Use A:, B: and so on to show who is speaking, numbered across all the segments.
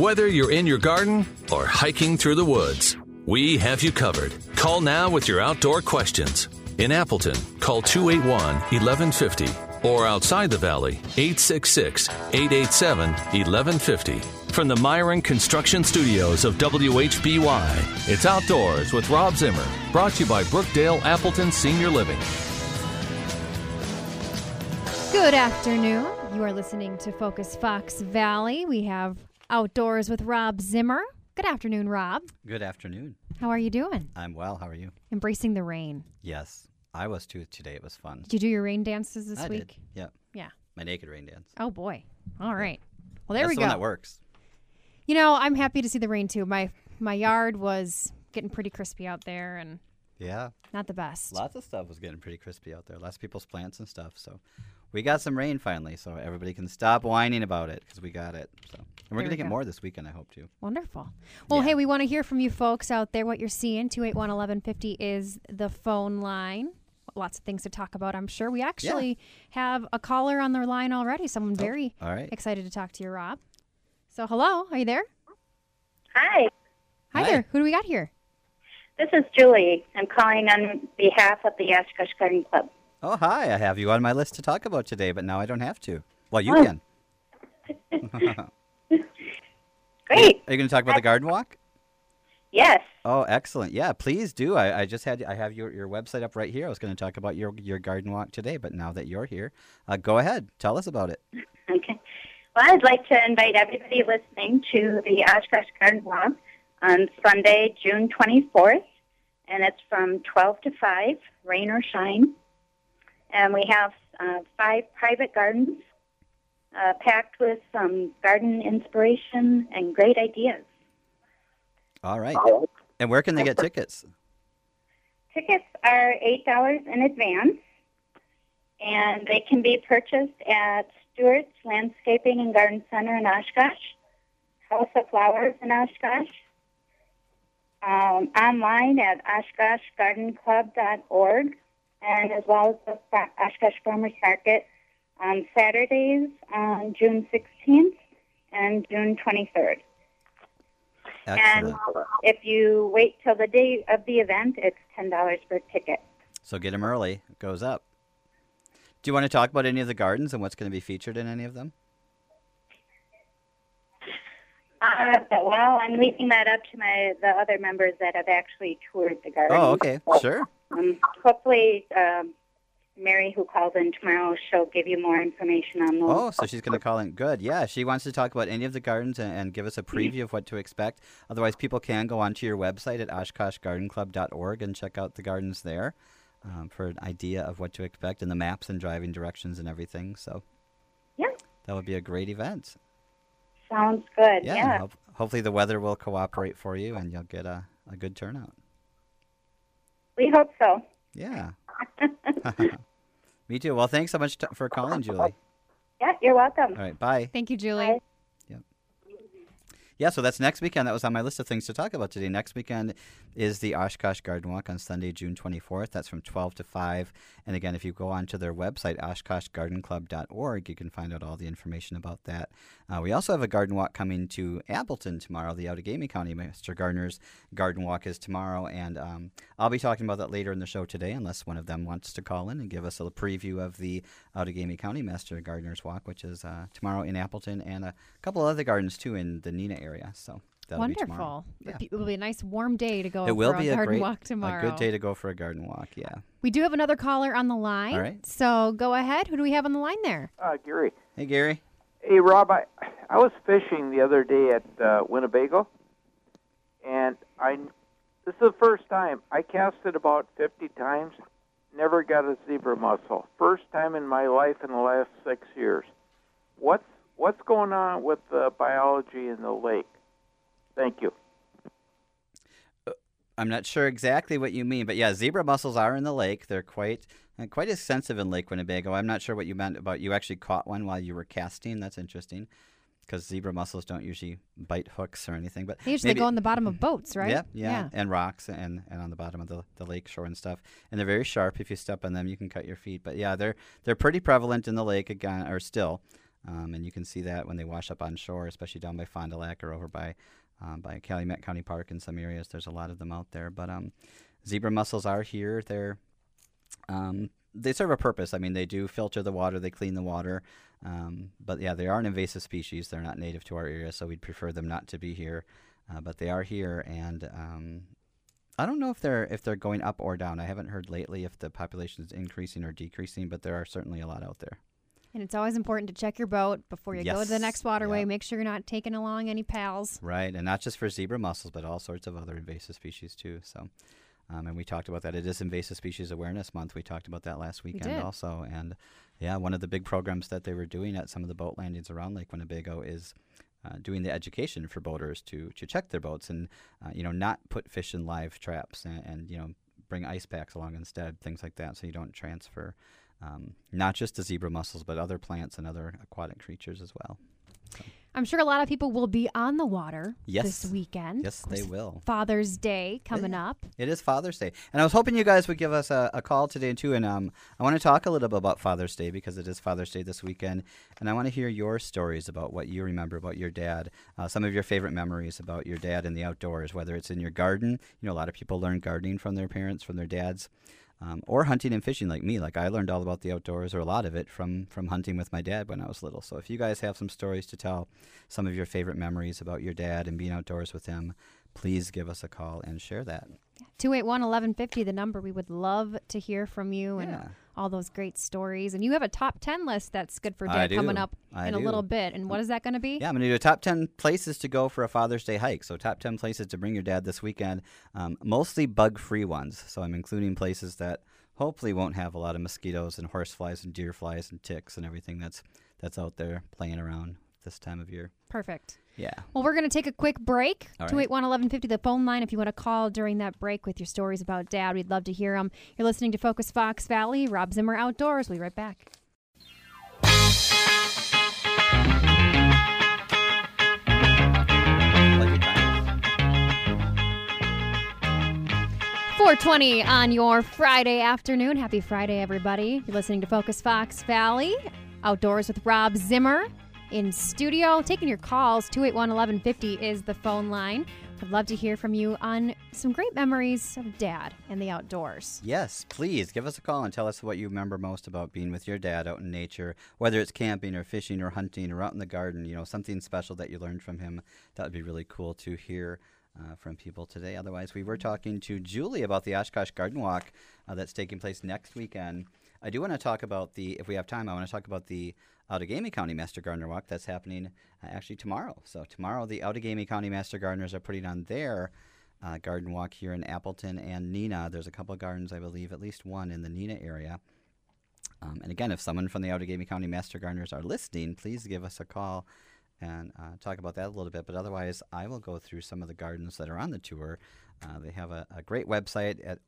A: Whether you're in your garden or hiking through the woods, we have you covered. Call now with your outdoor questions. In Appleton, call 281 1150 or outside the valley, 866 887 1150. From the Miron Construction Studios of WHBY, it's Outdoors with Rob Zimmer, brought to you by Brookdale Appleton Senior Living.
B: Good afternoon. You are listening to Focus Fox Valley. We have Outdoors with Rob Zimmer. Good afternoon, Rob.
C: Good afternoon.
B: How are you doing?
C: I'm well. How are you?
B: Embracing the rain.
C: Yes, I was too today. It was fun.
B: Did you do your rain dances this
C: I
B: week?
C: did. Yeah.
B: Yeah.
C: My naked rain dance.
B: Oh boy. All right. Well, there
C: That's
B: we
C: the
B: go.
C: one that works.
B: You know, I'm happy to see the rain too. My my yard was getting pretty crispy out there and
C: Yeah.
B: not the best.
C: Lots of stuff was getting pretty crispy out there. Lots of people's plants and stuff. So we got some rain finally, so everybody can stop whining about it because we got it. So and we're
B: There
C: gonna
B: we
C: get
B: go.
C: more this weekend, I hope too.
B: Wonderful. Well,
C: Yeah.
B: hey, we want to hear from you folks out there what you're seeing. 281 1150 is the phone line. Lots of things to talk about, I'm sure. We actually have a caller on the line already, someone oh, very
C: All right.
B: excited to talk to you, Rob. So, hello, are you there?
D: Hi,
B: Hi,
C: Hi.
B: there. Who do we got here?
D: this is Julie. I'm calling on behalf of the Oshkosh Garden Club.
C: Oh hi, I have you on my list to talk about today, but now I don't have to. Well, you
D: Oh.
C: can.
D: Great.
C: Are you going to talk about the garden walk?
D: Yes.
C: Oh, excellent. Yeah, please do. I, I just had I have your, your website up right here. I was going to talk about your your garden walk today, but now that you're here, uh, go ahead. Tell us about it.
D: Okay. Well, I'd like to invite everybody listening to the Oshkosh Garden Walk on Sunday, June 24th, and it's from 12 to 5, rain or shine. And we have uh, five private gardens uh, packed with some garden inspiration and great ideas.
C: All right. And where can they get tickets?
D: Tickets are eight dollars in advance, and they can be purchased at Stewart's Landscaping and Garden Center in Oshkosh, House of Flowers in Oshkosh, um, online at OshkoshGardenClub.org, and as well as the Oshkosh Farmers Market on Saturdays on June 16th and June 23rd. And if you wait till the day of the event, it's ten dollars per ticket.
C: So get them early. It goes up. Do you want to talk about any of the gardens and what's going to be featured in any of them?
D: Uh, well, I'm leaving that up to my the other members that have actually toured the garden.
C: Oh, okay. Sure.
D: Um, hopefully, um, Mary, who calls in tomorrow, she'll give you more information on those.
C: Oh, so she's going to call in. Good. Yeah, she wants to talk about any of the gardens and, and give us a preview of what to expect. Otherwise, people can go onto your website at OshkoshGardenClub.org and check out the gardens there um, for an idea of what to expect and the maps and driving directions and everything. So
D: Yeah,
C: that would be a great event.
D: sounds good.
C: Yeah.
D: Yeah.
C: hop- hopefully, the weather will cooperate for you and you'll get a, a good turnout.
D: We hope so.
C: Yeah. Me too. Well, thanks so much t- for calling, Julie.
D: Yeah, you're welcome.
C: All right. Bye.
B: Thank you, Julie.
D: Bye.
C: Yeah, so that's next weekend. That was on my list of things to talk about today. Next weekend is the Oshkosh Garden Walk on Sunday, June 24th. That's from 12 to 5. And again, if you go onto their website, oshkoshgardenclub.org, you can find out all the information about that. Uh, we also have a garden walk coming to Appleton tomorrow. The Outagamie County Master Gardener's Garden Walk is tomorrow. And um, I'll be talking about that later in the show today, unless one of them wants to call in and give us a preview of the Outagamie County Master Gardener's Walk, which is uh, tomorrow in Appleton, and a couple of other gardens too in the Neenah area. So that'll be tomorrow.
B: Wonderful. It will be a nice warm day to go
C: It will
B: for
C: be
B: a
C: a
B: garden
C: great,
B: walk tomorrow.
C: a good day to go for a garden walk. Yeah.
B: We do have another caller on the line.
C: All right.
B: So go ahead. Who do we have on the line there?
E: Uh, Gary.
C: Hey, Gary.
E: Hey, Rob. I I was fishing the other day at uh, Winnebago, and I This is the first time I casted about 50 times, never got a zebra mussel. First time in my life in the last six years. What's what's going on with the biology in the lake? Thank you.
C: I'm not sure exactly what you mean, but yeah, zebra mussels are in the lake. They're quite uh, quite extensive in Lake Winnebago. I'm not sure what you meant about you actually caught one while you were casting. That's interesting because zebra mussels don't usually bite hooks or anything. But
B: They usually
C: maybe-
B: go in the bottom of boats, right?
C: Yeah, yeah, and rocks and, and on the bottom of the, the lake shore and stuff. And they're very sharp. If you step on them, you can cut your feet. But yeah, they're they're pretty prevalent in the lake again, or still. Um, and you can see that when they wash up on shore, especially down by Fond du Lac or over by um, by Calumet County Park in some areas. There's a lot of them out there. But um, zebra mussels are here. They're um, they serve a purpose. I mean, they do filter the water, they clean the water. Um, but yeah, they are an invasive species. They're not native to our area, so we'd prefer them not to be here. Uh, but they are here, and um, I don't know if they're if they're going up or down. I haven't heard lately if the population is increasing or decreasing, but there are certainly a lot out there.
B: And it's always important to check your boat before you go to the next waterway.
C: yeah.
B: Make sure you're not taking along any pals.
C: Right, and not just for zebra mussels, but all sorts of other invasive species too. So, um, and we talked about that. It is Invasive Species Awareness Month. We talked about that last weekend
B: did.
C: also, and yeah, one of the big programs that they were doing at some of the boat landings around Lake Winnebago is. Uh, doing the education for boaters to, to check their boats and uh, you know not put fish in live traps and, and you know bring ice packs along instead things like that so you don't transfer um, not just the zebra mussels but other plants and other aquatic creatures as well
B: I'm sure a lot of people will be on the water
C: Yes.
B: this weekend.
C: yes they will
B: Father's Day coming
C: Yeah.
B: up.
C: It is Father's Day, and I was hoping you guys would give us a, a call today too. And um, I want to talk a little bit about Father's Day because it is Father's Day this weekend, and I want to hear your stories about what you remember about your dad. Uh, some of your favorite memories about your dad in the outdoors, whether it's in your garden. You know, a lot of people learn gardening from their parents, from their dads. Um, or hunting and fishing like me. Like I learned all about the outdoors, or a lot of it, from from hunting with my dad when I was little. So if you guys have some stories to tell, some of your favorite memories about your dad and being outdoors with him, please give us a call and share that.
B: 281 1150, the number. We would love to hear from you and
C: Yeah.
B: All those great stories. And you have a top 10 list that's good for Dad coming up
C: I
B: in a little bit. And what is that going to be?
C: Yeah, I'm going to do a top 10 places to go for a Father's Day hike. So, top 10 places to bring your dad this weekend, um, mostly bug free ones. So, I'm including places that hopefully won't have a lot of mosquitoes and horseflies and deer flies and ticks and everything that's, that's out there playing around this time of year.
B: Perfect.
C: Yeah.
B: Well, we're going to take a quick break.
C: All right.
B: 281 1150, the phone line. If you want to call during that break with your stories about dad, we'd love to hear them. You're listening to Focus Fox Valley, Rob Zimmer Outdoors. We'll be right back.
C: Kind
B: 420 on your Friday afternoon. Happy Friday, everybody. You're listening to Focus Fox Valley, outdoors with Rob Zimmer in studio. Taking your calls, 281 1150 is the phone line. Would love to hear from you on some great memories of dad and the outdoors.
C: Yes, please give us a call and tell us what you remember most about being with your dad out in nature, whether it's camping or fishing or hunting or out in the garden. You know, something special that you learned from him. That would be really cool to hear uh, from people today. Otherwise, we were talking to Julie about the Oshkosh Garden Walk uh, that's taking place next weekend. I do want to talk about the, if we have time, I want to talk about the Outagamie County Master Gardener Walk that's happening uh, actually tomorrow. So, tomorrow, the Outagamie County Master Gardeners are putting on their uh, garden walk here in Appleton and Neenah. There's a couple gardens, I believe, at least one in the Neenah area. Um, and again, if someone from the Outagamie County Master Gardeners are listening, please give us a call and uh, talk about that a little bit. But otherwise, I will go through some of the gardens that are on the tour. Uh, they have a, a great website at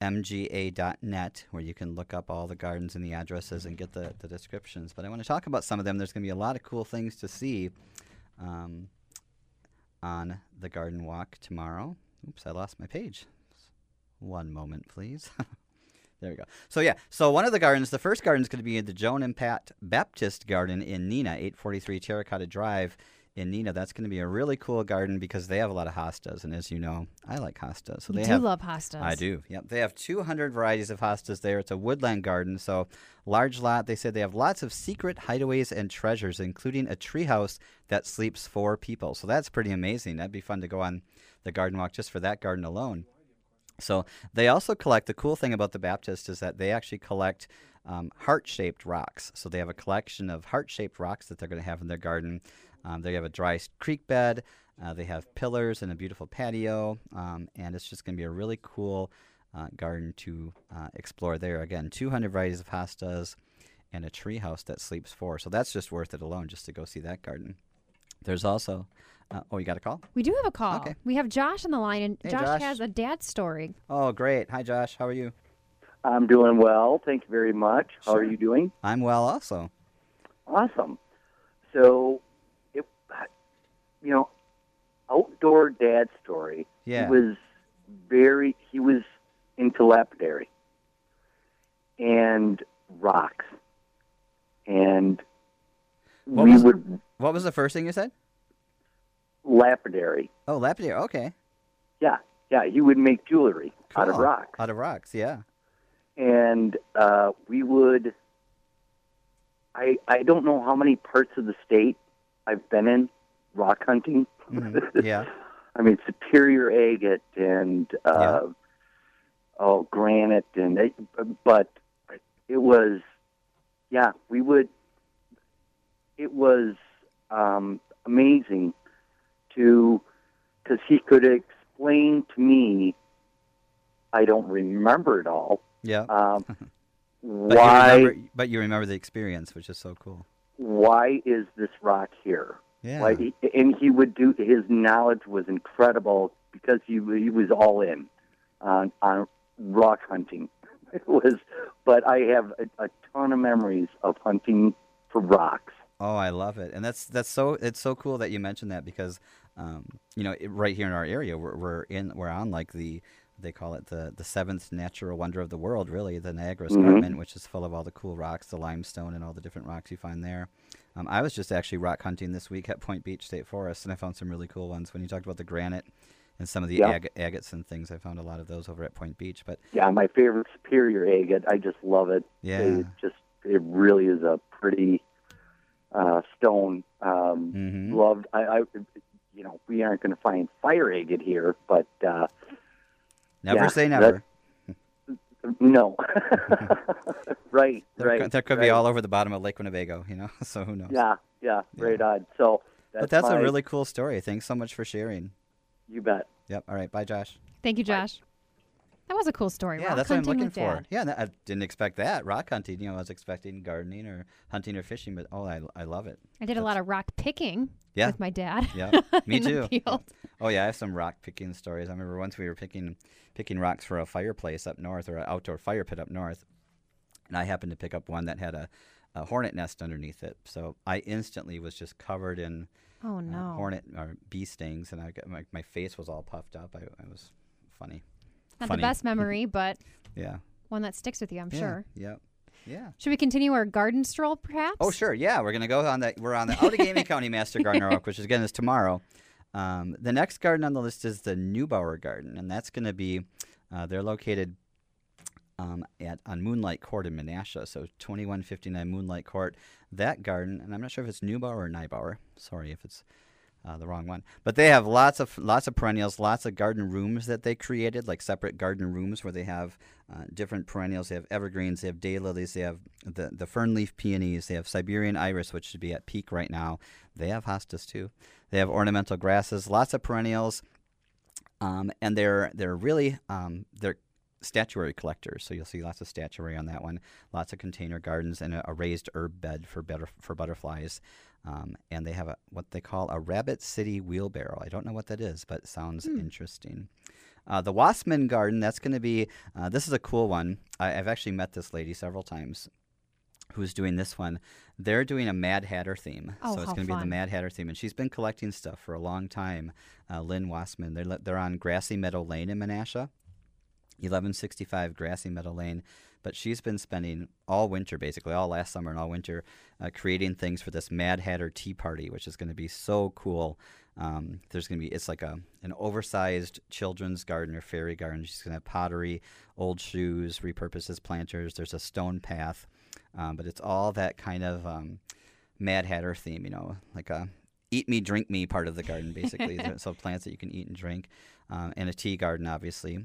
C: ocmga.net where you can look up all the gardens and the addresses and get the, the descriptions. But I want to talk about some of them. There's going to be a lot of cool things to see um, on the garden walk tomorrow. Oops, I lost my page. One moment, please. there we go. So yeah, so one of the gardens, the first garden is going to be the Joan and Pat Baptist Garden in Neenah, 843 Terracotta Drive in Neenah. That's going to be a really cool garden because they have a lot of hostas, and as you know, I like hostas. So
B: You
C: they
B: do
C: have
B: love hostas.
C: I do. Yep. They have 200 varieties of hostas there. It's a woodland garden, so large lot. They said they have lots of secret hideaways and treasures, including a treehouse that sleeps four people. So that's pretty amazing. That'd be fun to go on the garden walk just for that garden alone. So they also collect. The cool thing about the Baptist is that they actually collect um, heart-shaped rocks. So they have a collection of heart-shaped rocks that they're going to have in their garden. Um, they have a dry creek bed. Uh, they have pillars and a beautiful patio, um, and it's just going to be a really cool uh, garden to uh, explore there. Again, 200 varieties of hostas and a tree house that sleeps four. So that's just worth it alone just to go see that garden. There's also, uh, oh, you got a call?
B: We do have a call.
C: Okay.
B: We have Josh on the line, and
C: Hey,
B: Josh,
C: Josh.
B: has a dad story.
C: Oh, great. Hi, Josh. How are you?
F: I'm doing well. Thank you very much. How are you doing?
C: I'm well also.
F: Awesome. So, it, you know, outdoor dad story.
C: Yeah.
F: He was very. He was into lapidary and rocks, and
C: What
F: we
C: was-
F: would
C: What was the first thing you said?
F: lapidary.
C: Oh, lapidary. Okay.
F: Yeah, yeah. He would make jewelry out of rocks.
C: Out of rocks, yeah.
F: and uh, we would. I I don't know how many parts of the state I've been in rock hunting.
C: Mhm. Yeah.
F: I mean Superior agate and uh, oh granite and it, but it was yeah we would it was um, amazing to because he could explain to me I don't remember it all
C: Yeah.
F: um,
C: But
F: why
C: You remember, but you remember the experience, which is so cool.
F: why is this rock here?
C: Yeah.
F: He, and he would do his knowledge was incredible because he he was all in on on rock hunting. It was, but I have a, a ton of memories of hunting for rocks.
C: Oh, I love it, and that's that's so it's so cool that you mentioned that because, um, you know, right here in our area, we're, we're in we're on like the they call it the the seventh natural wonder of the world, really, the Niagara Escarpment, which is full of all the cool rocks, the limestone, and all the different rocks you find there. Um, I was just actually rock hunting this week at Point Beach State Forest, and I found some really cool ones. When you talked about the granite and some of the
F: Yeah.
C: ag- agates and things, I found a lot of those over at Point Beach. But
F: Yeah, my favorite superior agate. I just love it.
C: Yeah.
F: it just it really is a pretty uh, stone. Um,
C: Mhm.
F: Loved. I, I, you know, we aren't going to find fire agate here, but uh,
C: never
F: Yeah,
C: say never.
F: no. right,
C: There,
F: right.
C: That could be all over the bottom of Lake Winnebago, you know. so who knows?
F: Yeah, yeah, right on. So that's
C: but that's
F: my-
C: a really cool story. Thanks so much for sharing.
F: you bet.
C: Yep. All right. Bye, Josh.
B: Thank you, Josh. That was a cool story.
C: Yeah,
B: Rock
C: that's what I'm looking for.
B: Dad.
C: Yeah, I didn't expect that. Rock hunting. You know, I was expecting gardening or hunting or fishing, but oh, I, I love it.
B: I did a lot of rock picking
C: Yeah.
B: with my dad.
C: Yeah, me too. Oh yeah, I have some rock picking stories. I remember once we were picking picking rocks for a fireplace up north or an outdoor fire pit up north, and I happened to pick up one that had a, a hornet nest underneath it. So I instantly was just covered in
B: Oh
C: uh,
B: no.
C: hornet or bee stings, and I got my, my face was all puffed up. I, I was funny.
B: Not
C: funny.
B: the best memory, but
C: Yeah.
B: one that sticks with you, I'm
C: yeah,
B: sure.
C: Yep. Yeah.
B: Should we continue our garden stroll, perhaps?
C: Oh sure, yeah. We're gonna go on that. We're on the Outagamie County Master Gardener Walk, which is again is tomorrow. Um, the next garden on the list is the Neubauer Garden, and that's going to be. Uh, they're located um, at on Moonlight Court in Menasha, so 2159 Moonlight Court. That garden, and I'm not sure if it's Neubauer or Neubauer. Sorry if it's uh, the wrong one. But they have lots of lots of perennials, lots of garden rooms that they created, like separate garden rooms where they have uh, different perennials. They have evergreens, they have daylilies, they have the the fern leaf peonies, they have Siberian iris, which should be at peak right now. They have hostas too. They have ornamental grasses, lots of perennials, um, and they're they're really um, they're statuary collectors. So you'll see lots of statuary on that one, lots of container gardens, and a, a raised herb bed for better for butterflies. Um, and they have a what they call a Rabbit City wheelbarrow. I don't know what that is, but it sounds interesting. Uh, the Wassman Garden, that's going to be, uh, this is a cool one. I, I've actually met this lady several times who's doing this one. They're doing a Mad Hatter theme.
B: Oh,
C: so it's going to be the. Mad Hatter theme. And she's been collecting stuff for a long time. Uh, Lynn Wassman. They're, they're on Grassy Meadow Lane in Menasha. 1165 Grassy Meadow Lane. But she's been spending all winter, basically, all last summer and all winter, uh, creating things for this Mad Hatter Tea Party, which is going to be so cool. Um, there's going to be, it's like a an oversized children's garden or fairy garden. She's going to have pottery, old shoes, repurposed as planters. There's a stone path. Um, but it's all that kind of um, Mad Hatter theme, you know, like a eat me, drink me part of the garden, basically. So plants that you can eat and drink, um, and a tea garden, obviously.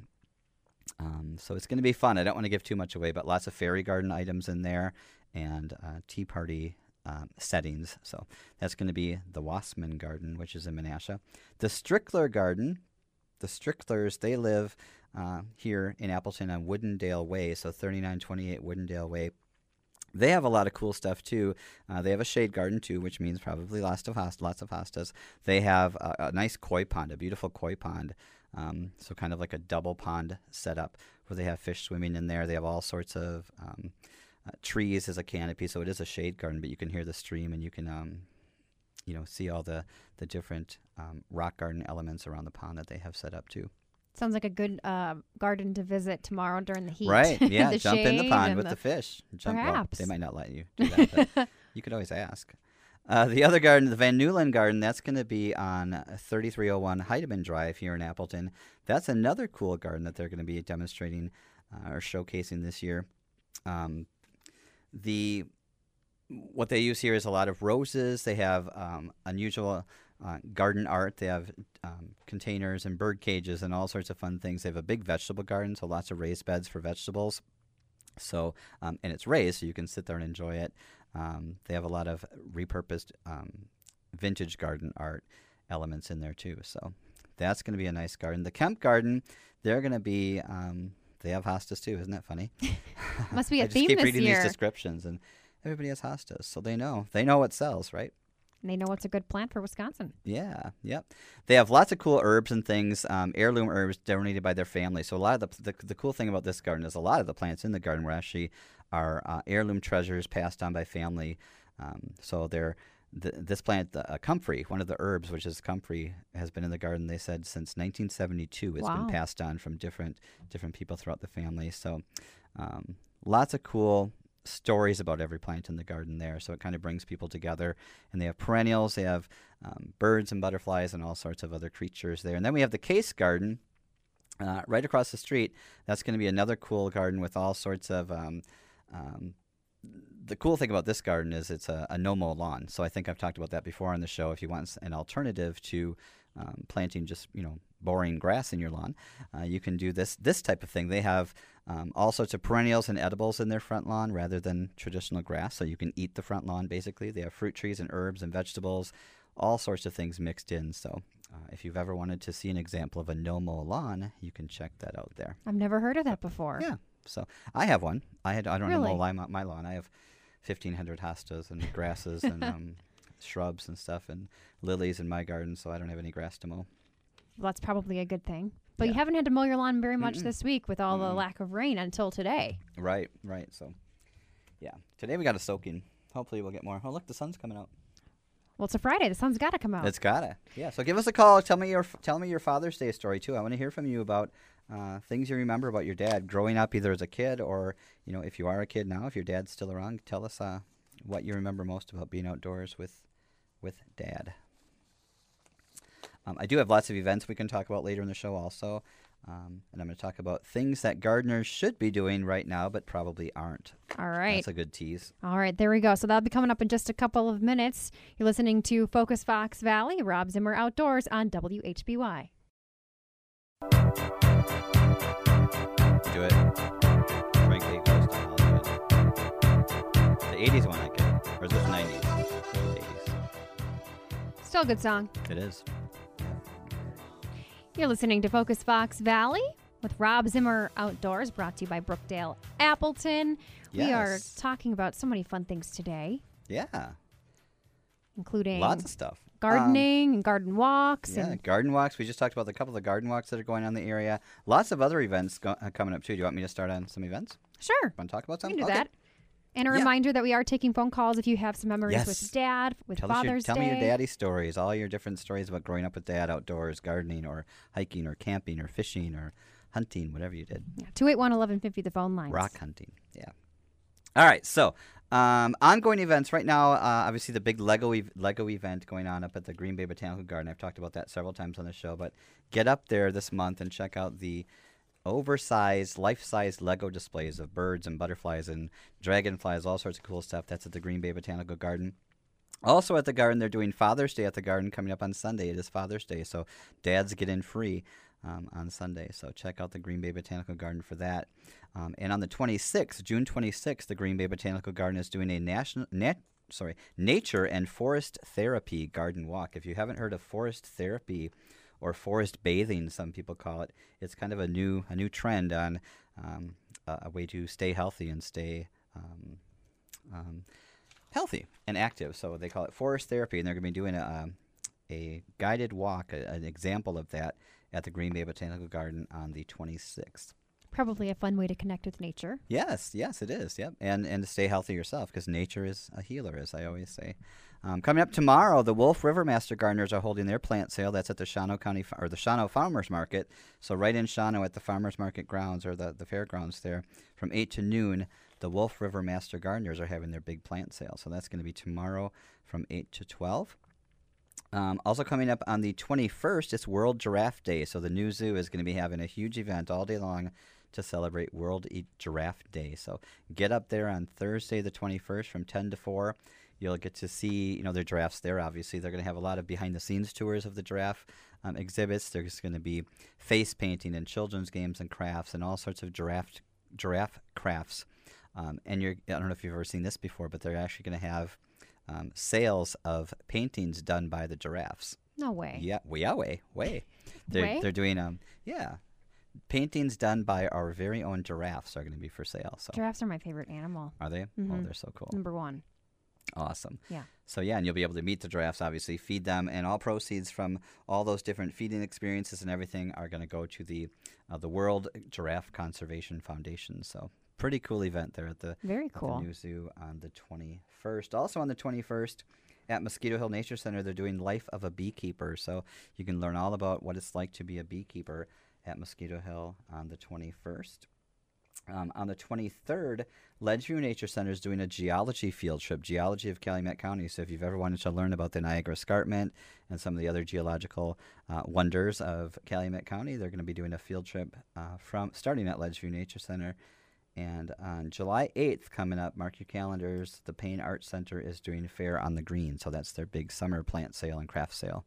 C: Um, so it's going to be fun. I don't want to give too much away, but lots of fairy garden items in there, and uh, tea party um, settings. So that's going to be the Wassman Garden, which is in Menasha. The Strickler Garden, the Stricklers, they live uh, here in Appleton on Woodendale Way, so 3928 Woodendale Way. They have a lot of cool stuff too. Uh, they have a shade garden too, which means probably lots of host- lots of hostas. They have a, a nice koi pond, a beautiful koi pond. Um, so kind of like a double pond setup where they have fish swimming in there. They have all sorts of um, uh, trees as a canopy, so it is a shade garden, but you can hear the stream and you can um, you know see all the the different um, rock garden elements around the pond that they have set up too.
B: Sounds like a good uh, garden to visit tomorrow during the heat.
C: Right? Yeah, jump in the pond with the, fish. Jump, well,
B: Perhaps.
C: they might not let you do that, but you could always ask. Uh, the other garden, the Van Newland Garden, that's going to be on 3301 Heidemann Drive here in Appleton. That's another cool garden that they're going to be demonstrating uh, or showcasing this year. Um, the what they use here is a lot of roses. They have um, unusual uh, garden art. They have um, containers and bird cages and all sorts of fun things. They have a big vegetable garden, so lots of raised beds for vegetables. So, um, and it's raised, so you can sit there and enjoy it. Um, they have a lot of repurposed um, vintage garden art elements in there too. So, that's going to be a nice garden. The Kemp Garden, they're going to be. Um, they have hostas too, isn't that funny?
B: Must be a
C: I just
B: theme
C: keep
B: this
C: reading
B: year.
C: these descriptions, and everybody has hostas, so they know. They know what sells, right?
B: And they know what's a good plant for Wisconsin.
C: Yeah, yep. They have lots of cool herbs and things, um, heirloom herbs donated by their family. So a lot of the, the the cool thing about this garden is a lot of the plants in the garden were actually are uh, heirloom treasures passed on by family. Um, so they're th- this plant, the uh, comfrey, one of the herbs, which is comfrey, has been in the garden. They said since 1972. It's
B: Wow.
C: been passed on from different different people throughout the family. So um, lots of cool stories about every plant in the garden there. So it kind of brings people together. And they have perennials, they have um, birds and butterflies and all sorts of other creatures there. And then we have the case garden. Uh, right across the street, that's going to be another cool garden with all sorts of. Um, um, the cool thing about this garden is it's a, a no-mow lawn. So I think I've talked about that before on the show. If you want an alternative to um, planting just you know boring grass in your lawn, uh, you can do this this type of thing. They have um, all sorts of perennials and edibles in their front lawn rather than traditional grass. So you can eat the front lawn basically. They have fruit trees and herbs and vegetables, all sorts of things mixed in. So uh, if you've ever wanted to see an example of a no-mow lawn, you can check that out there.
B: I've never heard of that before.
C: Yeah. So I have one. I had I don't know
B: Really?
C: mow my, my lawn. I have fifteen hundred hostas and grasses and um, shrubs and stuff and lilies in my garden, so I don't have any grass to mow.
B: Well, that's probably a good thing. But you haven't had to mow your lawn very much
C: Mm-mm.
B: this week with all the
C: Mm-mm.
B: lack of rain until today.
C: Right, right. So yeah, today we got a soaking. Hopefully we'll get more. Oh look, the sun's coming out.
B: Well, it's a Friday. The sun's got to come out.
C: It's gotta. Yeah. So give us a call. Tell me your tell me your Father's Day story too. I want to hear from you about uh, things you remember about your dad growing up, either as a kid or you know if you are a kid now, if your dad's still around. Tell us uh, what you remember most about being outdoors with with dad. Um, I do have lots of events we can talk about later in the show also. Um, and I'm going to talk about things that gardeners should be doing right now, but probably aren't.
B: all right.
C: That's a good tease.
B: All right, there we go. So that'll be coming up in just a couple of minutes. You're listening to Focus Fox Valley, Rob Zimmer Outdoors on WHBY.
C: Do it. Frankly, Hollywood. The 80s one I get. Or is this 90s? 80s.
B: Still a good song.
C: It is.
B: You're listening to Focus Fox Valley with Rob Zimmer Outdoors, brought to you by Brookdale Appleton. We are
C: Yes.
B: talking about so many fun things today,
C: Yeah.
B: including
C: Lots of stuff. Um,
B: gardening and garden walks.
C: yeah,
B: And
C: garden walks. We just talked about the couple of the garden walks that are going on in the area. Lots of other events go- uh, coming up too. Do you want me to start on some events?
B: sure,
C: Want to talk about
B: we
C: some?
B: can do
C: Okay.
B: that. And a
C: Yeah.
B: reminder that we are taking phone calls if you have some memories
C: Yes.
B: with Dad, with
C: Tell, us your,
B: Father's
C: tell
B: Day.
C: me your daddy stories, all your different stories about growing up with dad outdoors, gardening or hiking or camping or fishing or hunting, whatever you did.
B: Yeah, 281 1150, the phone line.
C: Rock hunting. Yeah. All right. So, um, ongoing events right now. Uh, obviously, the big Lego ev- Lego event going on up at the Green Bay Botanical Garden. I've talked about that several times on the show. But get up there this month and check out the oversized, life-size Lego displays of birds and butterflies and dragonflies, all sorts of cool stuff. That's at the Green Bay Botanical Garden. Also at the garden, they're doing Father's Day at the garden coming up on Sunday. It is Father's Day, so dads get in free um, on Sunday. So check out the Green Bay Botanical Garden for that. Um, and on the 26th, June 26th, the Green Bay Botanical Garden is doing a national, nat- sorry, nature and forest therapy garden walk. If you haven't heard of forest therapy or forest bathing, some people call it, it's kind of a new a new trend on um, a, way to stay healthy and stay um, um, healthy and active. So they call it forest therapy, and they're going to be doing a, a guided walk, a, an example of that at the Green Bay Botanical Garden on the 26th.
B: Probably a fun way to connect with nature.
C: Yes, yes, it is. Yep, and and to stay healthy yourself because nature is a healer, as I always say. Um, coming up tomorrow, the Wolf River Master Gardeners are holding their plant sale. That's at the Shawano County or the Shawano Farmers Market. So right in Shawano at the Farmers Market grounds or the the fairgrounds there, from eight to noon, the Wolf River Master Gardeners are having their big plant sale. So that's going to be tomorrow from eight to twelve. Um, also coming up on the 21st, it's World Giraffe Day. So the new zoo is going to be having a huge event all day long to celebrate World e- Giraffe Day. So get up there on Thursday, the 21st, from 10 to 4. You'll get to see, you know, their giraffes there. Obviously, they're going to have a lot of behind-the-scenes tours of the giraffe um, exhibits. There's going to be face painting and children's games and crafts and all sorts of giraffe giraffe crafts. Um, and you're, I don't know if you've ever seen this before, but they're actually going to have um, sales of paintings done by the giraffes.
B: No way.
C: Yeah, yeah, way, way. They're
B: Way?
C: they're doing um yeah, paintings done by our very own giraffes are going to be for sale. So
B: Giraffes are my favorite animal.
C: are they? Oh,
B: Mhm.
C: they're so cool.
B: Number one.
C: Awesome.
B: Yeah.
C: So yeah, and you'll be able to meet the giraffes, obviously, feed them, and all proceeds from all those different feeding experiences and everything are going to go to the uh, the World Giraffe Conservation Foundation. So pretty cool event there at the
B: Very cool.
C: the new zoo on the 21st. Also on the 21st at Mosquito Hill Nature Center, they're doing Life of a Beekeeper. So you can learn all about what it's like to be a beekeeper at Mosquito Hill on the 21st. Um, on the 23rd, Ledgeview Nature Center is doing a geology field trip, geology of Calumet County. So if you've ever wanted to learn about the Niagara Escarpment and some of the other geological uh, wonders of Calumet County, they're going to be doing a field trip uh, from starting at Ledgeview Nature Center. And on July 8th, coming up, mark your calendars, the Paine Arts Center is doing Fair on the Green. So that's their big summer plant sale and craft sale.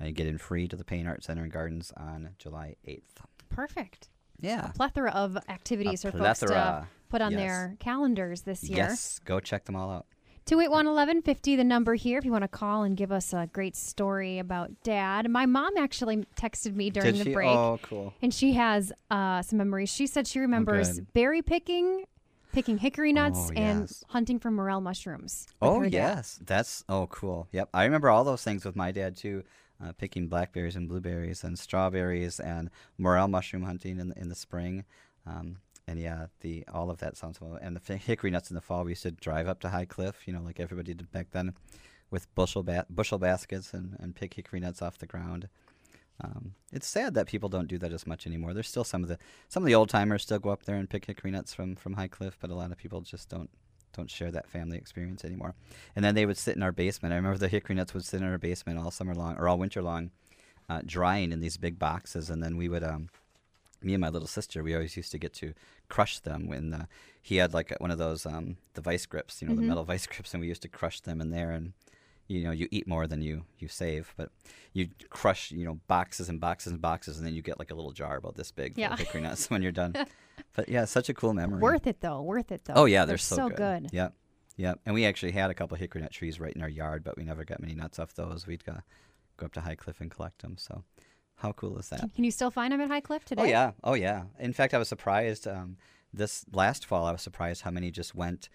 C: Uh, you get in free to the Paine Arts Center and Gardens on July 8th.
B: Perfect.
C: Yeah.
B: A Plethora of activities
C: A
B: for folks to put on
C: yes.
B: their calendars this year.
C: Yes, go check them all out.
B: 281 1150, the number here, if you want to call and give us a great story about dad. My mom actually texted me during
C: Did
B: the
C: she?
B: break.
C: Oh, cool.
B: And she has uh, some memories. She said she remembers
C: good.
B: berry picking, picking hickory nuts,
C: Oh,
B: and
C: yes.
B: hunting for morel mushrooms.
C: Oh
B: dad.
C: yes, that's oh cool. Yep, I remember all those things with my dad too, uh, picking blackberries and blueberries and strawberries and morel mushroom hunting in the, in the spring. Um, and yeah, the all of that sounds well. And the hickory nuts in the fall, we used to drive up to High Cliff, you know, like everybody did back then, with bushel ba- bushel baskets and, and pick hickory nuts off the ground. Um, it's sad that people don't do that as much anymore. There's still some of the some of the old timers still go up there and pick hickory nuts from from High Cliff, but a lot of people just don't don't share that family experience anymore. And then they would sit in our basement. I remember the hickory nuts would sit in our basement all summer long or all winter long, uh, drying in these big boxes, and then we would. Um, me and my little sister, we always used to get to crush them when uh, he had like one of those um, the vice grips, you know,
B: Mhm.
C: the metal vice grips, and we used to crush them in there. And you know, you eat more than you you save, but you crush, you know, boxes and boxes and boxes, and then you get like a little jar about this big
B: Yeah.
C: hickory nuts when you're done. but yeah, such a cool memory.
B: Worth it, though. Worth it, though.
C: Oh yeah, they're, so,
B: good.
C: Yep, yep. And we actually had a couple hickory nut trees right in our yard, but we never got many nuts off those. We'd go, go up to High Cliff and collect them. So, how cool is that?
B: Can, you still find them at High Cliff today?
C: Oh yeah, oh yeah. In fact, I was surprised. Um, this last fall, I was surprised how many just went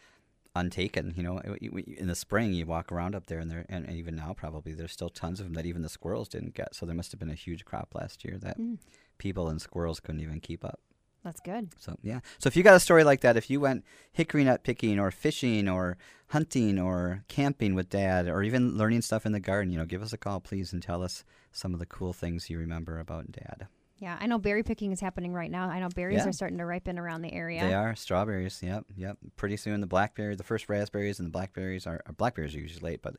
C: untaken. You know, in the spring, you walk around up there, and there, and even now, probably there's still tons of them that even the squirrels didn't get. So there must have been a huge crop last year that
B: Mm.
C: people and squirrels couldn't even keep up.
B: That's good.
C: So yeah. So if you got a story like that, if you went hickory nut picking or fishing or hunting or camping with dad or even learning stuff in the garden, you know, give us a call please and tell us some of the cool things you remember about dad.
B: Yeah, I know berry picking is happening right now. I know berries
C: Yeah.
B: are starting to ripen around the area.
C: They are strawberries. Yep, yep. Pretty soon the blackberry, the first raspberries and the blackberries are, or blackberries are usually late, but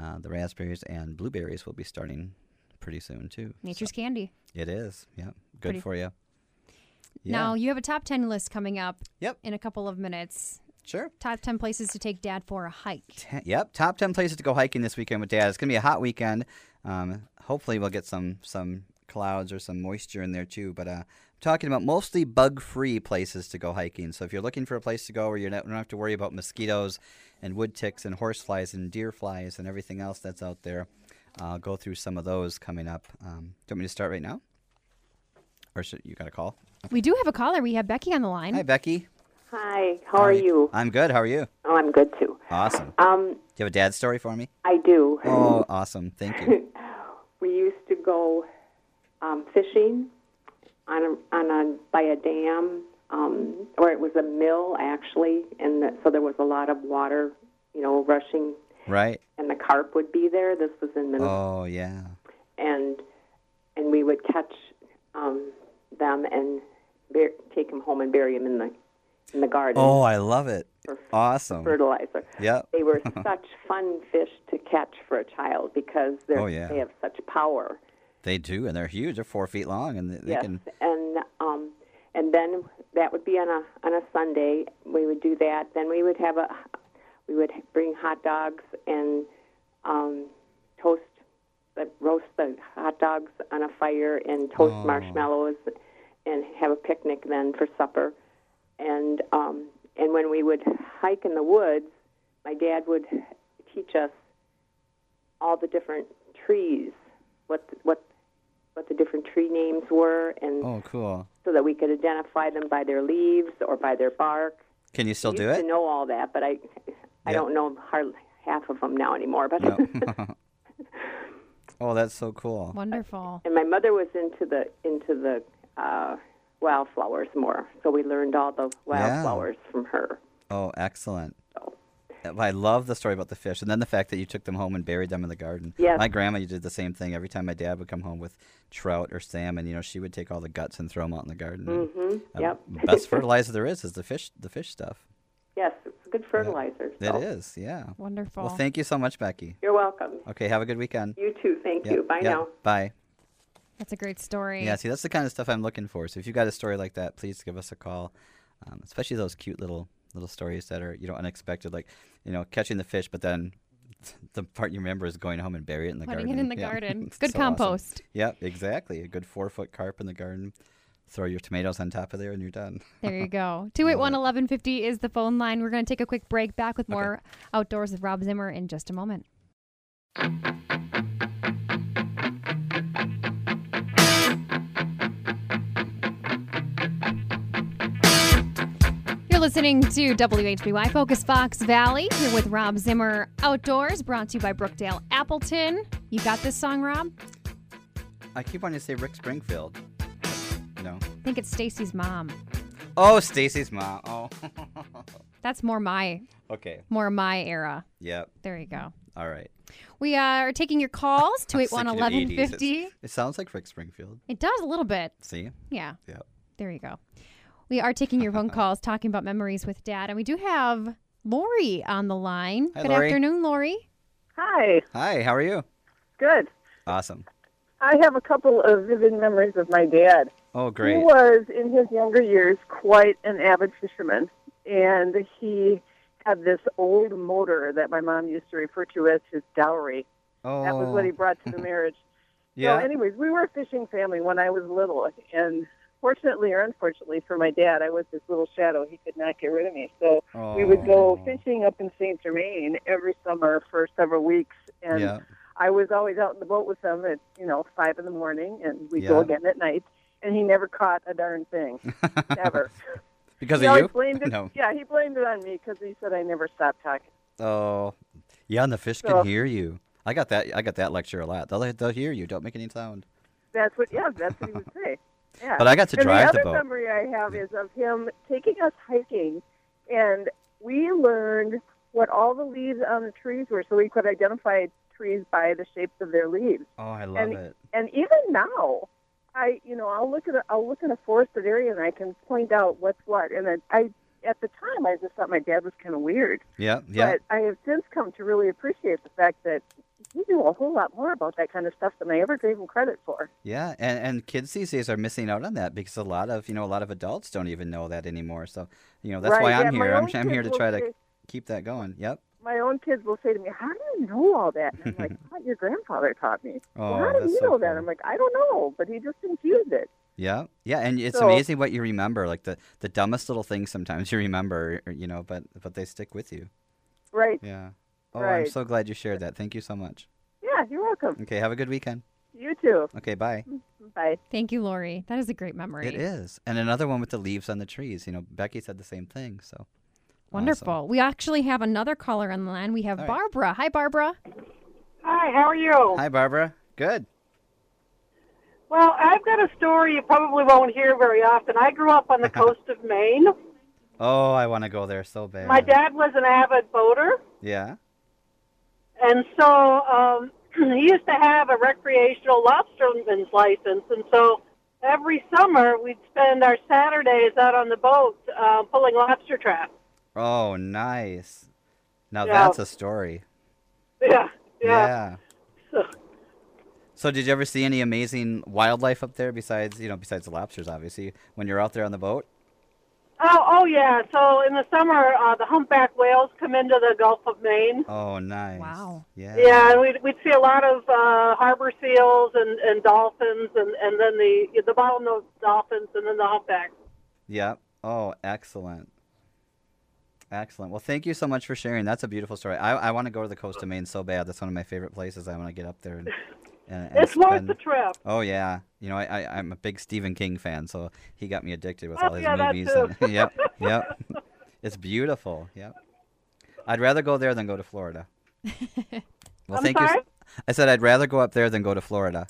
C: uh, the raspberries and blueberries will be starting pretty soon too.
B: Nature's candy.
C: It is. Yep. Good
B: Pretty-
C: for you.
B: Now, you have a top 10 list coming up
C: Yep.
B: in a couple of minutes.
C: Sure.
B: Top 10 places to take dad for a hike.
C: Ten, yep, top ten places to go hiking this weekend with Dad. It's gonna be a hot weekend. Um, hopefully, we'll get some some clouds or some moisture in there too. But uh, I'm talking about mostly bug-free places to go hiking. So if you're looking for a place to go where you don't have to worry about mosquitoes and wood ticks and horse flies and deer flies and everything else that's out there, I'll go through some of those coming up. Um, do you want me to start right now? Or should you got a call?
B: We do have a caller. We have Becky on the line.
C: Hi, Becky.
G: Hi, how are you?
C: I'm good. How are you?
G: Oh, I'm good too.
C: Awesome.
G: Um,
C: Do you have a dad story for me?
G: I do.
C: Oh, awesome. Thank you.
G: we used to go um, fishing on a, on a by a dam, um, or it was a mill actually, and the, so there was a lot of water, you know, rushing,
C: Right?
G: and the carp would be there. This was in Minnesota,
C: Oh, yeah.
G: and and we would catch um, them and bur- take them home and bury them in the in the garden
C: Oh, I love it. Awesome.
G: fertilizer.
C: Yep.
G: They were such fun fish to catch for a child because they're,
C: Oh, yeah.
G: they have such power.
C: They do, and they're huge. They're four feet long, and they, they
G: yes,
C: can.
G: and um, and then that would be on a on a Sunday. We would do that. Then we would have a we would bring hot dogs and um, toast the roast the hot dogs on a fire and toast
C: Oh.
G: marshmallows and have a picnic then for supper. And um, and when we would hike in the woods, my dad would teach us all the different trees, what what what the different tree names were, and
C: Oh, cool.
G: so that we could identify them by their leaves or by their bark.
C: Can you still
G: I
C: do it?
G: to know all that, but I I
C: Yeah.
G: don't know hardly half of them now anymore. But
C: No. oh, that's so cool.
B: Wonderful.
G: and my mother was into the into the uh, wildflowers more, so we learned all the wildflowers from her.
C: Oh, excellent.
G: So
C: I love the story about the fish, and then the fact that you took them home and buried them in the garden.
G: Yes.
C: My grandma did the same thing. Every time my dad would come home with trout or salmon, you know, she would take all the guts and throw them out in the garden. and,
G: Mhm,
C: uh,
G: yep.
C: best fertilizer there is is the fish, the fish stuff.
G: Yes, it's good fertilizer.
C: It
G: so.
C: is, yeah.
B: Wonderful.
C: Well, thank you so much, Becky.
G: You're welcome.
C: Okay, have a good weekend.
G: You too. Thank
C: Yep,
G: you. Bye
C: yep,
G: now.
C: Bye.
B: That's a great story.
C: Yeah, see, that's the kind of stuff I'm looking for. So if you've got a story like that, please give us a call. Um, especially those cute little little stories that are you know unexpected, like you know catching the fish, but then the part you remember is going home and bury it in the
B: Putting
C: garden.
B: it in the
C: Yeah.
B: garden. Good
C: so awesome.
B: compost.
C: Yep, exactly. A good four foot carp in the garden. Throw your tomatoes on top of there, and you're done.
B: There you go. 281 1150 is the phone line. We're going to take a quick break. Back with more Outdoors with Rob Zimmer in just a moment. You're listening to WHBY Focus Fox Valley here with Rob Zimmer Outdoors, brought to you by Brookdale Appleton. You got this song, Rob?
C: I keep wanting to say Rick Springfield. No.
B: I think it's Stacy's mom.
C: Oh, Stacy's mom. Oh.
B: That's more my
C: okay.
B: more my era.
C: Yep.
B: There you go.
C: All right.
B: We uh, are taking your calls
C: I was
B: 281
C: thinking of 80s.
B: 1150.
C: It sounds like Rick Springfield.
B: It does a little bit.
C: See?
B: Yeah.
C: Yep.
B: There you go. We are taking your phone calls talking about memories with dad. And we do have Lori on the line.
C: Hi,
B: Good
C: Lori.
B: afternoon, Lori.
H: Hi,
C: Hi, how are you?
H: good.
C: Awesome.
H: I have a couple of vivid memories of my dad.
C: Oh,
H: He was, in his younger years, quite an avid fisherman, and he had this old motor that my mom used to refer to as his dowry.
C: Oh.
H: That was what he oh. brought to the marriage.
C: Yeah.
H: So, anyways, we were a fishing family when I was little, and fortunately or unfortunately for my dad, I was his little shadow. He could not get rid of me. So we would go
C: Oh.
H: fishing up in Saint Germain every summer for several weeks, and
C: Yeah.
H: I was always out in the boat with him at you know five in the morning, and we'd go again at night. And he never caught a darn thing, never.
C: because
H: he
C: of you?
H: blamed it.
C: no.
H: Yeah, he blamed it on me because he said I never stopped talking.
C: Oh. Yeah, and the fish
H: So-
C: can hear you. I got that. I got that lecture a lot. They'll they'll hear you. Don't make any sound.
H: That's what. Yeah, that's what he would say. Yeah.
C: But I got to
H: and
C: drive
H: the
C: the
H: other memory I have is of him taking us hiking, and we learned what all the leaves on the trees were, so we could identify trees by the shapes of their leaves.
C: Oh, I love
H: and,
C: it.
H: And even now, I you know I'll look at a, I'll look in a forested area and I can point out what's what. And then I at the time I just thought my dad was kind of weird,
C: Yeah, yeah.
H: but I have since come to really appreciate the fact that he knew a whole lot more about that kind of stuff than I ever gave him credit for.
C: Yeah, and, and kids these days are missing out on that because a lot of you know a lot of adults don't even know that anymore. So you know that's
H: Right,
C: why I'm
H: my
C: here. I'm, I'm here to try to keep that going. Yep.
H: My own kids will say to me, "How do you know all that?" And I'm like, "Oh, "Your grandfather taught me."
C: Oh,
H: well, how did
C: that's
H: you
C: so
H: know that? I'm like, "I don't know," but he just infused it.
C: Yeah, yeah, and it's
H: So-
C: amazing what you remember. Like the the dumbest little things sometimes you remember, you know, but but they stick with you.
H: Right?
C: Yeah. Oh, I'm so glad you shared that. Thank you so much.
H: Yeah, you're welcome.
C: Okay, have a good weekend.
H: You too.
C: Okay, bye.
H: Bye.
B: Thank you, Lori. That is a great memory.
C: It is, and another one with the leaves on the trees. You know, Becky said the same thing. So
B: Wonderful. We actually have another caller on the line. We have
C: All right.
B: Barbara. Hi, Barbara.
I: Hi, how are you?
C: Hi, Barbara. Good.
I: Well, I've got a story you probably won't hear very often. I grew up on the coast of Maine.
C: Oh, I want to go there so bad.
I: My dad was an avid boater,
C: Yeah.
I: and so um, he used to have a recreational lobsterman's license, and so every summer we'd spend our Saturdays out on the boat uh, pulling lobster traps.
C: Oh, nice. Now
I: Yeah.
C: that's a story.
I: Yeah, yeah.
C: Yeah.
I: So,
C: So, did you ever see any amazing wildlife up there besides, you know, besides the lobsters, obviously, when you're out there on the boat?
I: oh, oh yeah. So in the summer, uh, the humpback whales come into the Gulf of Maine.
C: Oh, nice.
B: Wow.
C: Yeah.
I: Yeah, and we'd, we'd see a lot of uh, harbor seals and, and dolphins, and, and then the the bottlenose dolphins, and then the humpbacks.
C: Yep. Oh, excellent. Excellent. Well, thank you so much for sharing. That's a beautiful story. I, I want to go to the coast of Maine so bad. That's one of my favorite places. I want to get up there and. and, and
I: It's worth the trip.
C: Oh yeah, you know I, I I'm a big Stephen King fan, so he got me addicted with
I: Oh,
C: all his
I: yeah, that
C: movies.
I: too.
C: and- yep, yep. It's beautiful. Yep. I'd rather go there than go to Florida. Well,
I: I'm
C: thank you. I said I'd rather go up there than go to Florida.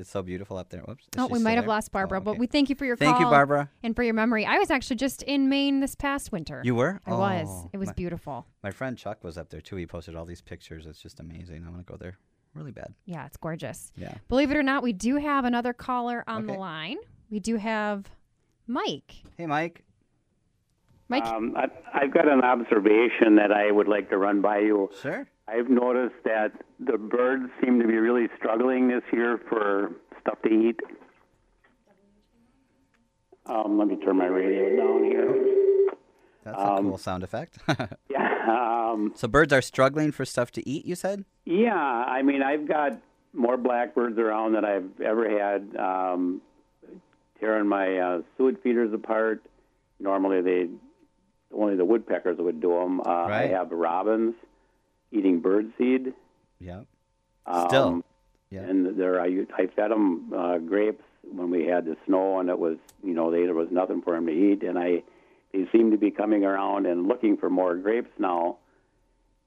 C: It's so beautiful up there. Whoops.
B: Oh, we might have
C: there?
B: lost Barbara,
C: Oh,
B: but we thank you for your
C: Thank you, Barbara.
B: and for your memory. I was actually just in Maine this past winter.
C: You were?
B: I was.
C: Oh,
B: It was
C: my-
B: beautiful.
C: My friend Chuck was up there too. He posted all these pictures. It's just amazing. I want to go there really bad.
B: Yeah, it's gorgeous.
C: Yeah.
B: Believe it or not, we do have another caller on the line. We do have Mike.
C: Hey, Mike.
B: Mike.
J: Um, I, I've got an observation that I would like to run by you.
C: Sure.
J: I've noticed that the birds seem to be really struggling this year for stuff to eat. Um, let me turn my radio down here.
C: That's a
J: Um,
C: cool sound effect.
J: Yeah, um,
C: so birds are struggling for stuff to eat. You said?
J: yeah. I mean, I've got more blackbirds around than I've ever had. Um, tearing my uh, suet feeders apart. Normally, they only the woodpeckers would do them. Uh,
C: Right.
J: I have robins eating birdseed.
C: Yep.
J: Um,
C: Still. Yeah.
J: And there, I, I fed them uh, grapes when we had the snow, and it was, you know, they, there was nothing for them to eat, and I, they seem to be coming around and looking for more grapes now.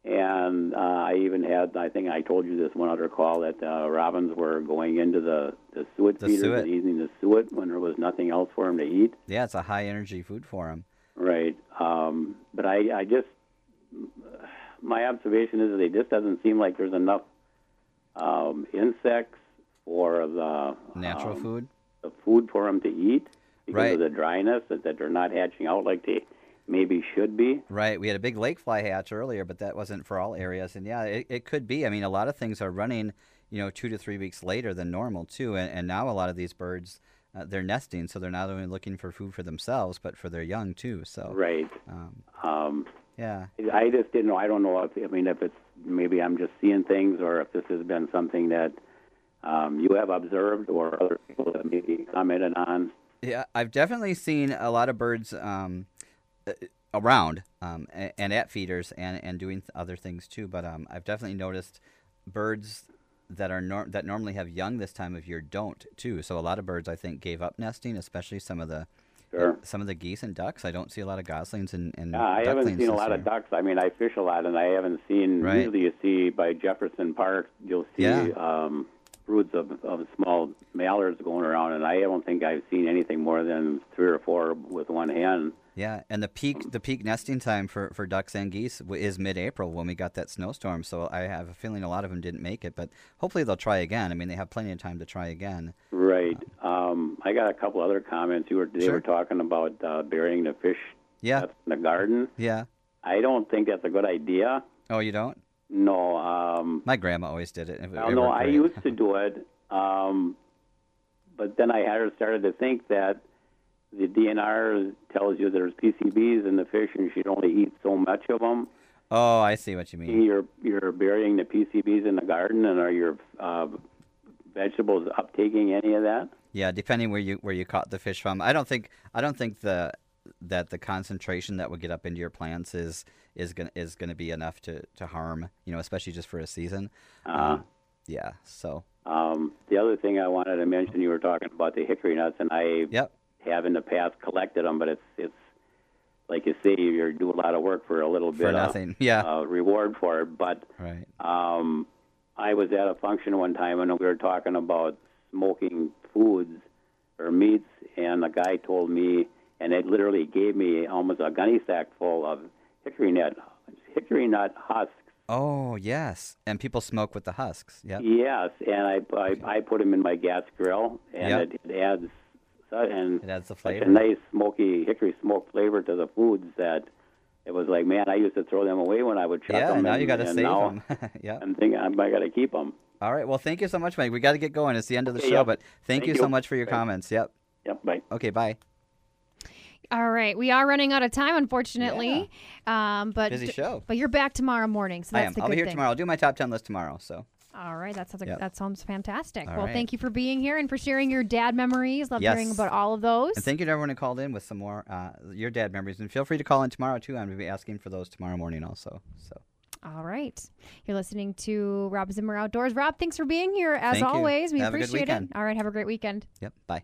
J: And uh, I even had, I think I told you this one other call that uh, robins were going into the the suet
C: The
J: feeders
C: suet.
J: and eating the suet when there was nothing else for them to eat.
C: Yeah, it's a high energy food for them.
J: Right. Um, but I, I just, my observation is that it just doesn't seem like there's enough um, insects for the
C: Natural
J: um,
C: food.
J: the food for them to eat because
C: Right.
J: of the dryness that, that they're not hatching out like they maybe should be.
C: Right. We had a big lake fly hatch earlier, but that wasn't for all areas. And yeah, it, it could be. I mean, a lot of things are running, you know, two to three weeks later than normal too. And, and now a lot of these birds, uh, they're nesting, so they're not only looking for food for themselves, but for their young too. So
J: Right.
C: Um,
J: Um,
C: yeah.
J: I just didn't know. I don't know if I mean if it's maybe I'm just seeing things or if this has been something that um, you have observed or other people have maybe commented on.
C: Yeah, I've definitely seen a lot of birds um, uh, around um, and, and at feeders and, and doing other things too. But um, I've definitely noticed birds that are nor- that normally have young this time of year don't too. So a lot of birds I think gave up nesting, especially some of the
J: Sure.
C: some of the geese and ducks. I don't see a lot of goslings and, and
J: Yeah, I haven't seen a lot
C: year.
J: of ducks. I mean, I fish a lot, and I haven't seen.
C: Right.
J: Usually, you see by Jefferson Park, you'll see
C: Yeah.
J: um, broods of, of small mallards going around, and I don't think I've seen anything more than three or four with one hen.
C: Yeah, and the peak the peak nesting time for, for ducks and geese is mid-April when we got that snowstorm. So I have a feeling a lot of them didn't make it, but hopefully they'll try again. I mean, they have plenty of time to try again.
J: Right. Um, I got a couple other comments. You were they
C: Sure.
J: were talking about uh, burying the fish
C: Yeah.
J: in the garden.
C: Yeah.
J: I don't think that's a good idea.
C: Oh, you don't?
J: No. Um,
C: My grandma always did it. It-
J: no, I used to do it, um, but then I had started to think that the DNR tells you there's PCBs in the fish and you should only eat so much of them.
C: Oh, I see what you mean.
J: You're you're burying the PCBs in the garden, and are your uh, vegetables uptaking any of that?
C: Yeah, depending where you where you caught the fish from. I don't think I don't think the that the concentration that would get up into your plants is is gonna is gonna be enough to, to harm. You know, especially just for a season.
J: Uh,
C: Um, yeah. So.
J: Um, the other thing I wanted to mention, you were talking about the hickory nuts, and I
C: yep.
J: Have in the past collected them, but it's it's like you say, you do a lot of work for a little bit For
C: nothing,
J: of
C: yeah.
J: uh, reward for it. But
C: Right.
J: um, I was at a function one time, and we were talking about smoking foods or meats, and the guy told me, and it literally gave me almost a gunny sack full of hickory nut hickory nut husks.
C: Oh yes, and people smoke with the husks. Yep.
J: Yes, and I I, I put them in my gas grill, and
C: Yep.
J: it, it adds su- and
C: It adds the
J: such
C: flavor.
J: a nice smoky hickory smoke flavor to the foods that it was like, man, I used to throw them away when I would chuck
C: Yeah,
J: them.
C: now
J: and,
C: you got to
J: and
C: save
J: now
C: them. yeah.
J: I'm thinking I got to keep them.
C: All right. Well, thank you so much, Mike. We got to get going. It's the end of the
J: Okay,
C: show,
J: yep.
C: but thank,
J: Thank
C: you, so much for your
J: Bye.
C: comments. Yep.
J: Yep. Bye.
C: Okay. Bye.
B: All right, we are running out of time, unfortunately. Yeah. Um, but
C: Busy show.
B: But you're back tomorrow morning, so
C: I
B: that's
C: am.
B: the
C: I'll
B: good
C: be here
B: thing.
C: tomorrow. I'll do my top ten list tomorrow. So.
B: All right, that sounds like,
C: Yep.
B: that sounds fantastic.
C: All
B: well,
C: right.
B: thank you for being here and for sharing your dad memories. Love
C: Yes.
B: hearing about all of those.
C: And thank you to everyone who called in with some more uh, your dad memories. And feel free to call in tomorrow too. I'm going to be asking for those tomorrow morning also. So.
B: All right. You're listening to Rob Zimmer Outdoors. Rob, thanks for being here as
C: Thank you.
B: always. We
C: Have
B: appreciate it. All right, have a great weekend.
C: Yep. Bye.